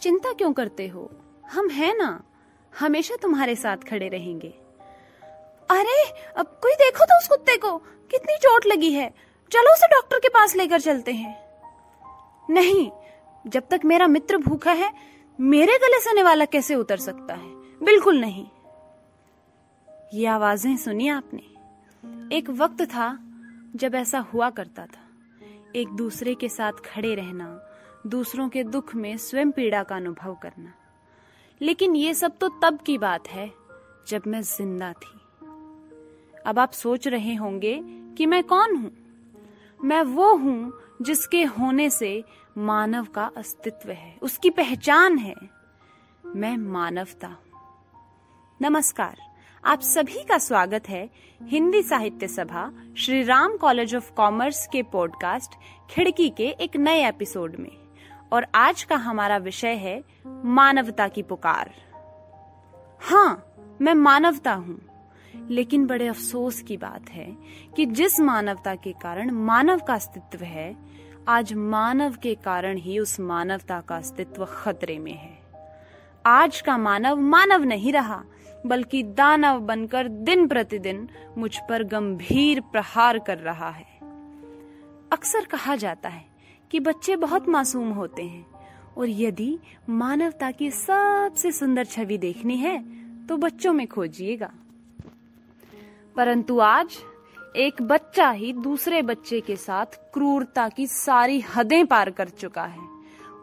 चिंता क्यों करते हो? हम हैं ना। हमेशा तुम्हारे साथ खड़े रहेंगे। अरे, अब कोई देखो तो उस कुत्ते को। कितनी चोट लगी है। चलो उसे डॉक्टर के पास लेकर चलते हैं। नहीं, जब तक मेरा मित्र भूखा है, मेरे गले से वाला कैसे उतर सकता है? बिल्कुल नहीं। ये आवाज़ें सुनी आपने। एक वक्त था जब ऐसा हुआ करता था। एक दूसरे के साथ खड़े रहना दूसरों के दुख में स्वयं पीड़ा का अनुभव करना। लेकिन ये सब तो तब की बात है, जब मैं ज़िंदा थी। अब आप सोच रहे होंगे कि मैं कौन हूँ? मैं वो हूँ जिसके होने से मानव का अस्तित्व है, उसकी पहचान है। मैं मानवता हूँ। नमस्कार, आप सभी का स्वागत है Hindi Sahitya Sabha Shri Ram college of commerce के पॉडकास्ट, खिड़की के एक नए एपिसोड में। और आज का हमारा विषय है मानवता की पुकार। हाँ मैं मानवता हूँ, लेकिन बड़े अफसोस की बात है कि जिस मानवता के कारण मानव का अस्तित्व है, आज मानव के कारण ही उस मानवता का अस्तित्व खतरे में है। आज का मानव मानव नहीं रहा, बल्कि दानव बनकर दिन प्रतिदिन मुझ पर गंभीर प्रहार कर रहा है। अक्सर कहा जाता है कि बच्चे बहुत मासूम होते हैं। और यदि मानवता की सबसे सुंदर छवि देखनी है तो बच्चों में खोजिएगा। परंतु आज एक बच्चा ही दूसरे बच्चे के साथ क्रूरता की सारी हदें पार कर चुका है।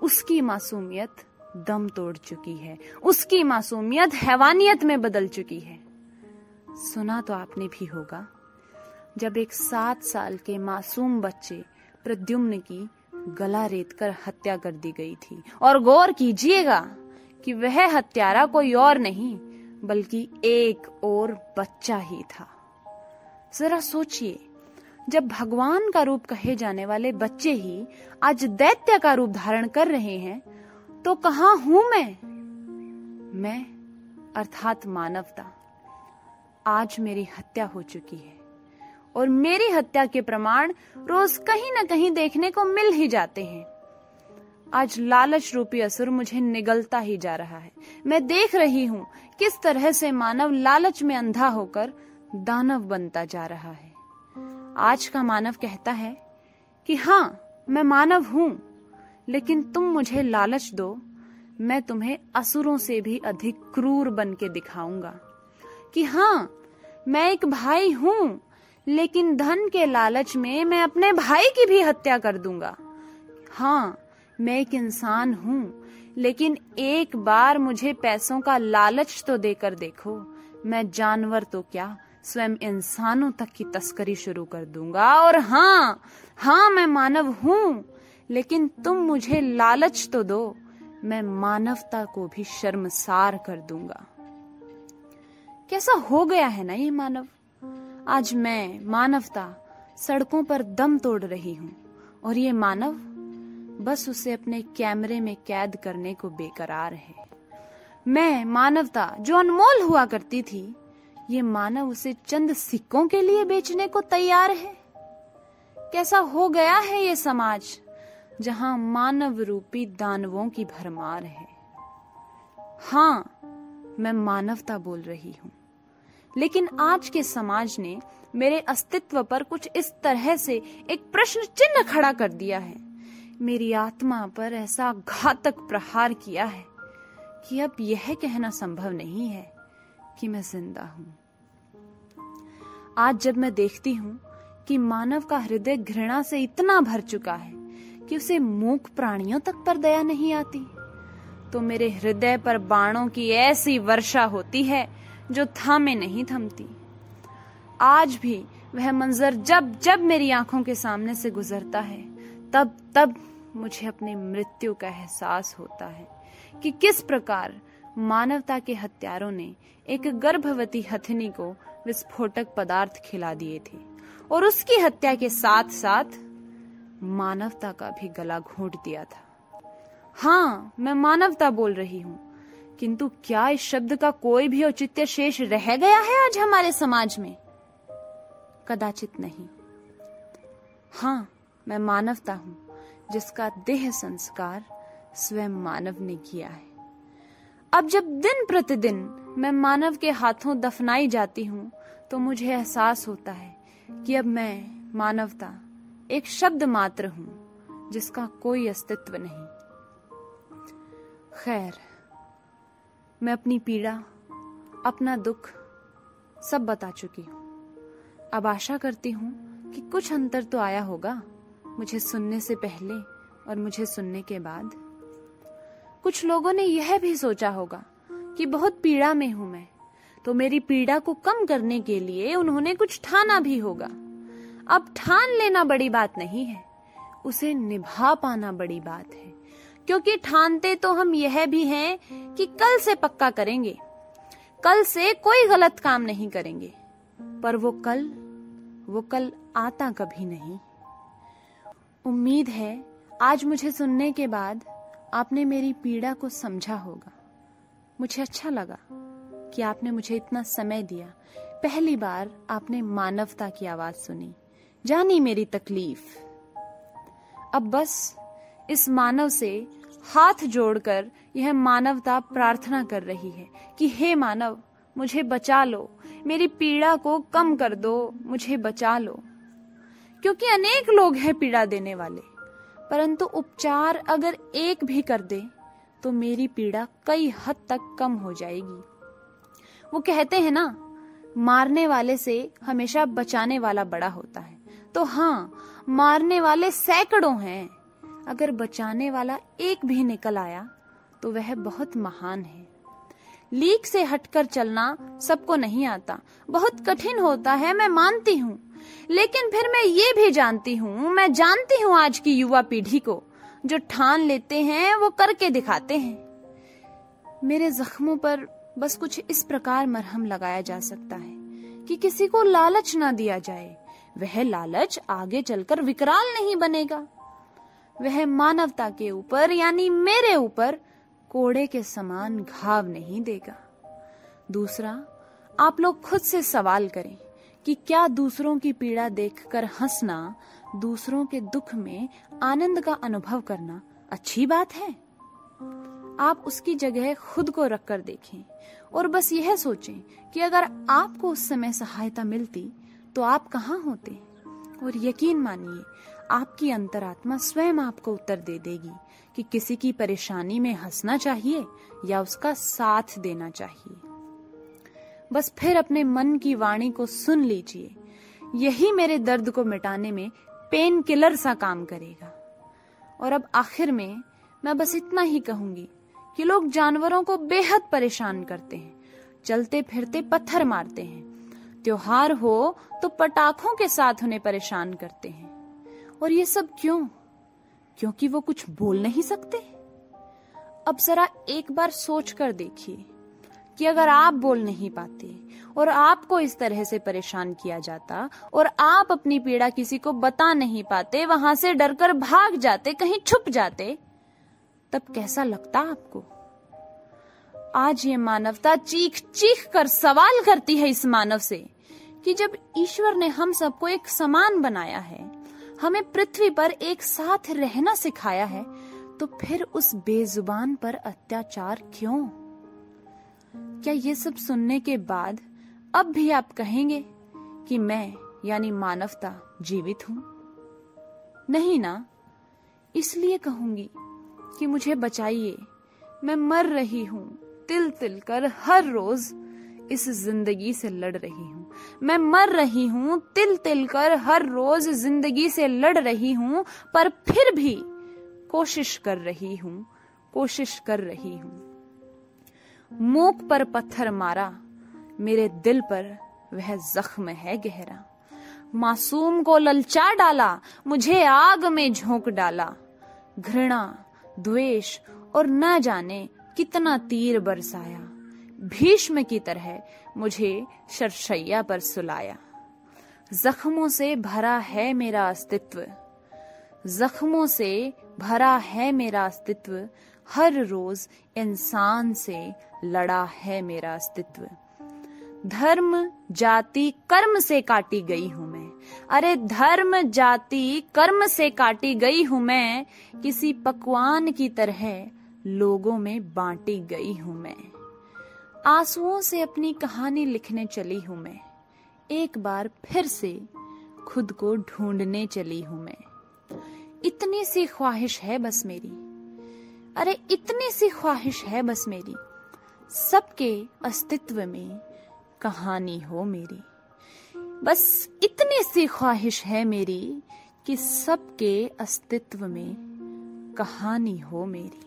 उसकी मासूमियत दम तोड़ चुकी है। उसकी मासूमियत हैवानियत में बदल चुकी है। सुना तो आपने भी होगा, जब एक सात साल के मासूम बच्चे प्रद्युम्न की गला रेत कर हत्या कर दी गई थी। और गौर कीजिएगा कि वह हत्यारा कोई और नहीं, बल्कि एक और बच्चा ही था। जरा सोचिए, जब भगवान का रूप कहे जाने वाले बच्चे ही आज दैत्य का रूप धारण कर रहे हैं तो कहा हूँ मैं? मैं अर्थात मानवता। आज मेरी हत्या हो चुकी है। और मेरी हत्या के प्रमाण रोज कहीं न कहीं देखने को मिल ही जाते हैं। आज लालच रूपी असुर मुझे निगलता ही जा रहा है। मैं देख रही हूँ किस तरह से मानव लालच में अंधा होकर दानव बनता जा रहा है। आज का मानव कहता है कि हाँ मैं मानव हूँ, लेकिन तुम मुझे लालच दो, मैं तुम्हें असुरों से भी अधिक क्रूर बन के दिखाऊँगा कि हाँ मैं एक भाई हूँ लेकिन धन के लालच में मैं अपने भाई की भी हत्या कर दूँगा। हाँ मैं एक इंसान हूँ, लेकिन एक बार मुझे पैसों का लालच तो देकर देखो। मैं जानवर तो क्या, स्वयं इंसानों तक की तस्करी शुरू कर दूँगा। और हाँ हाँ मैं मानव हूँ, लेकिन तुम मुझे लालच तो दो। मैं मानवता को भी शर्मसार कर दूँगा। कैसा हो गया है ना ये मानव? आज मैं, मानवता, सड़कों पर दम तोड़ रही हूँ। और ये मानव बस उसे अपने कैमरे में कैद करने को बेकरार है। मैं, मानवता, जो अनमोल हुआ करती थी, ये मानव उसे चंद सिक्कों के लिए बेचने को तैयार है। कैसा हो गया है ये समाज, जहाँ मानव रूपी दानवों की भरमार है? हाँ मैं मानवता बोल रही हूँ। लेकिन आज के समाज ने मेरे अस्तित्व पर कुछ इस तरह से एक प्रश्न चिन्ह खड़ा कर दिया है। मेरी आत्मा पर ऐसा घातक प्रहार किया है कि अब यह कहना संभव नहीं है कि मैं ज़िंदा हूँ। आज जब मैं देखती हूँ कि मानव का हृदय घृणा से इतना भर चुका है कि उसे मूक प्राणियों तक पर दया नहीं आती तो मेरे हृदय पर बाणों की ऐसी वर्षा होती है जो थामे नहीं थमती। आज भी वह मंजर जब जब मेरी आँखों के सामने से गुजरता है, तब तब मुझे अपनी मृत्यु का एहसास होता है कि किस प्रकार मानवता के हत्यारों ने एक गर्भवती हथनी को विस्फोटक पदार्थ खिला दिए थे और उसकी हत्या के साथ साथ मानवता का भी गला घोट दिया था। हाँ मैं मानवता बोल रही हूँ। किंतु क्या इस शब्द का कोई भी औचित्य शेष रह गया है आज हमारे समाज में? कदाचित नहीं। हाँ मैं मानवता हूँ, जिसका देह संस्कार स्वयं मानव ने किया है। अब जब दिन प्रतिदिन मैं मानव के हाथों दफनाई जाती हूँ तो मुझे एहसास होता है कि अब मैं मानवता एक शब्द मात्र हूँ, जिसका कोई अस्तित्व नहीं। खैर मैं अपनी पीड़ा, अपना दुख सब बता चुकी हूँ। अब आशा करती हूँ कि कुछ अंतर तो आया होगा, मुझे सुनने से पहले और मुझे सुनने के बाद। कुछ लोगों ने यह भी सोचा होगा कि बहुत पीड़ा में हूँ मैं तो मेरी पीड़ा को कम करने के लिए उन्होंने कुछ ठाना भी होगा। अब ठान लेना बड़ी बात नहीं है, उसे निभा पाना बड़ी बात है। क्योंकि ठानते तो हम यह भी हैं कि कल से पक्का करेंगे। कल से कोई गलत काम नहीं करेंगे। पर वो कल वो कल आता कभी नहीं। उम्मीद है, आज मुझे सुनने के बाद आपने मेरी पीड़ा को समझा होगा। मुझे अच्छा लगा कि आपने मुझे इतना समय दिया। पहली बार आपने मानवता की आवाज़ सुनी। जानी मेरी तकलीफ़। अब बस इस मानव से हाथ जोड़कर यह मानवता प्रार्थना कर रही है कि, हे मानव, मुझे बचा लो। मेरी पीड़ा को कम कर दो, मुझे बचा लो। क्योंकि अनेक लोग हैं पीड़ा देने वाले। परंतु उपचार अगर एक भी कर दे तो मेरी पीड़ा कई हद तक कम हो जाएगी। वो कहते हैं ना, मारने वाले से हमेशा बचाने वाला बड़ा होता है। तो हाँ मारने वाले सैकड़ों हैं। अगर बचाने वाला एक भी निकल आया तो वह बहुत महान है। लीक से हटकर चलना सबको नहीं आता। बहुत कठिन होता है, मैं मानती हूँ। लेकिन फिर मैं ये भी जानती हूँ, मैं जानती हूँ आज की युवा पीढ़ी को, जो ठान लेते हैं, वो करके दिखाते हैं। मेरे जख्मों पर बस कुछ इस प्रकार मरहम लगाया जा सकता है, कि किसी को लालच ना दिया जाए। वह लालच आगे चलकर विकराल नहीं बनेगा। वह मानवता के ऊपर, यानी मेरे ऊपर, कोड़े के समान घाव नहीं देगा। दूसरा, आप लोग खुद से सवाल करें कि क्या दूसरों की पीड़ा देखकर हंसना, दूसरों के दुख में आनंद का अनुभव करना अच्छी बात है? आप उसकी जगह खुद को रखकर देखें और बस यह सोचें कि अगर आपको उस समय सहायता मिलती तो आप कहाँ होते? और यकीन मानिए आपकी अंतरात्मा स्वयं आपको उत्तर दे देगी कि किसी की परेशानी में हंसना चाहिए या उसका साथ देना चाहिए। बस फिर अपने मन की वाणी को सुन लीजिए। यही मेरे दर्द को मिटाने में पेन किलर सा काम करेगा। और अब आखिर में मैं बस इतना ही कहूँगी कि लोग जानवरों को बेहद परेशान करते हैं चलते फिरते पत्थर मारते हैं। त्योहार हो तो पटाखों के साथ उन्हें परेशान करते हैं। और ये सब क्यों? क्योंकि वो कुछ बोल नहीं सकते? अब जरा एक बार सोच कर देखिए कि अगर आप बोल नहीं पाते और आपको इस तरह से परेशान किया जाता और आप अपनी पीड़ा किसी को बता नहीं पाते, वहाँ से डरकर भाग जाते, कहीं छुप जाते, तब कैसा लगता आपको? आज ये मानवता चीख चीख कर सवाल करती है इस मानव से कि जब ईश्वर ने हम सबको एक समान बनाया है हमें पृथ्वी पर एक साथ रहना सिखाया है तो फिर उस बेजुबान पर अत्याचार क्यों? क्या ये सब सुनने के बाद अब भी आप कहेंगे कि मैं, यानी मानवता, जीवित हूँ? नहीं ना। इसलिए कहूँगी कि मुझे बचाइए। मैं मर रही हूँ तिल तिल कर हर रोज। इस ज़िंदगी से लड़ रही हूँ। मैं मर रही हूँ तिल तिल कर हर रोज ज़िंदगी से लड़ रही हूँ, पर फिर भी कोशिश कर रही हूँ, कोशिश कर रही हूँ। मूक पर पत्थर मारा, मेरे दिल पर वह जख्म है गहरा। मासूम को ललचा डाला, मुझे आग में झोंक डाला। घृणा, द्वेष और न जाने कितना तीर बरसाया। भीष्म की तरह मुझे शरशैया पर सुलाया। जख्मों से भरा है मेरा अस्तित्व। जख्मों से भरा है मेरा अस्तित्व। हर रोज इंसान से लड़ा है मेरा अस्तित्व। धर्म, जाति, कर्म से काटी गई हूँ मैं। अरे धर्म, जाति, कर्म से काटी गई हूँ मैं। किसी पकवान की तरह लोगों में बांटी गई हूँ मैं। आंसुओं से अपनी कहानी लिखने चली हूँ मैं। एक बार फिर से खुद को ढूँढने चली हूँ मैं। इतनी सी ख्वाहिश है बस मेरी। अरे, इतनी सी ख्वाहिश है बस मेरी। सबके अस्तित्व में कहानी हो मेरी। बस इतनी सी ख्वाहिश है मेरी कि सबके अस्तित्व में कहानी हो मेरी।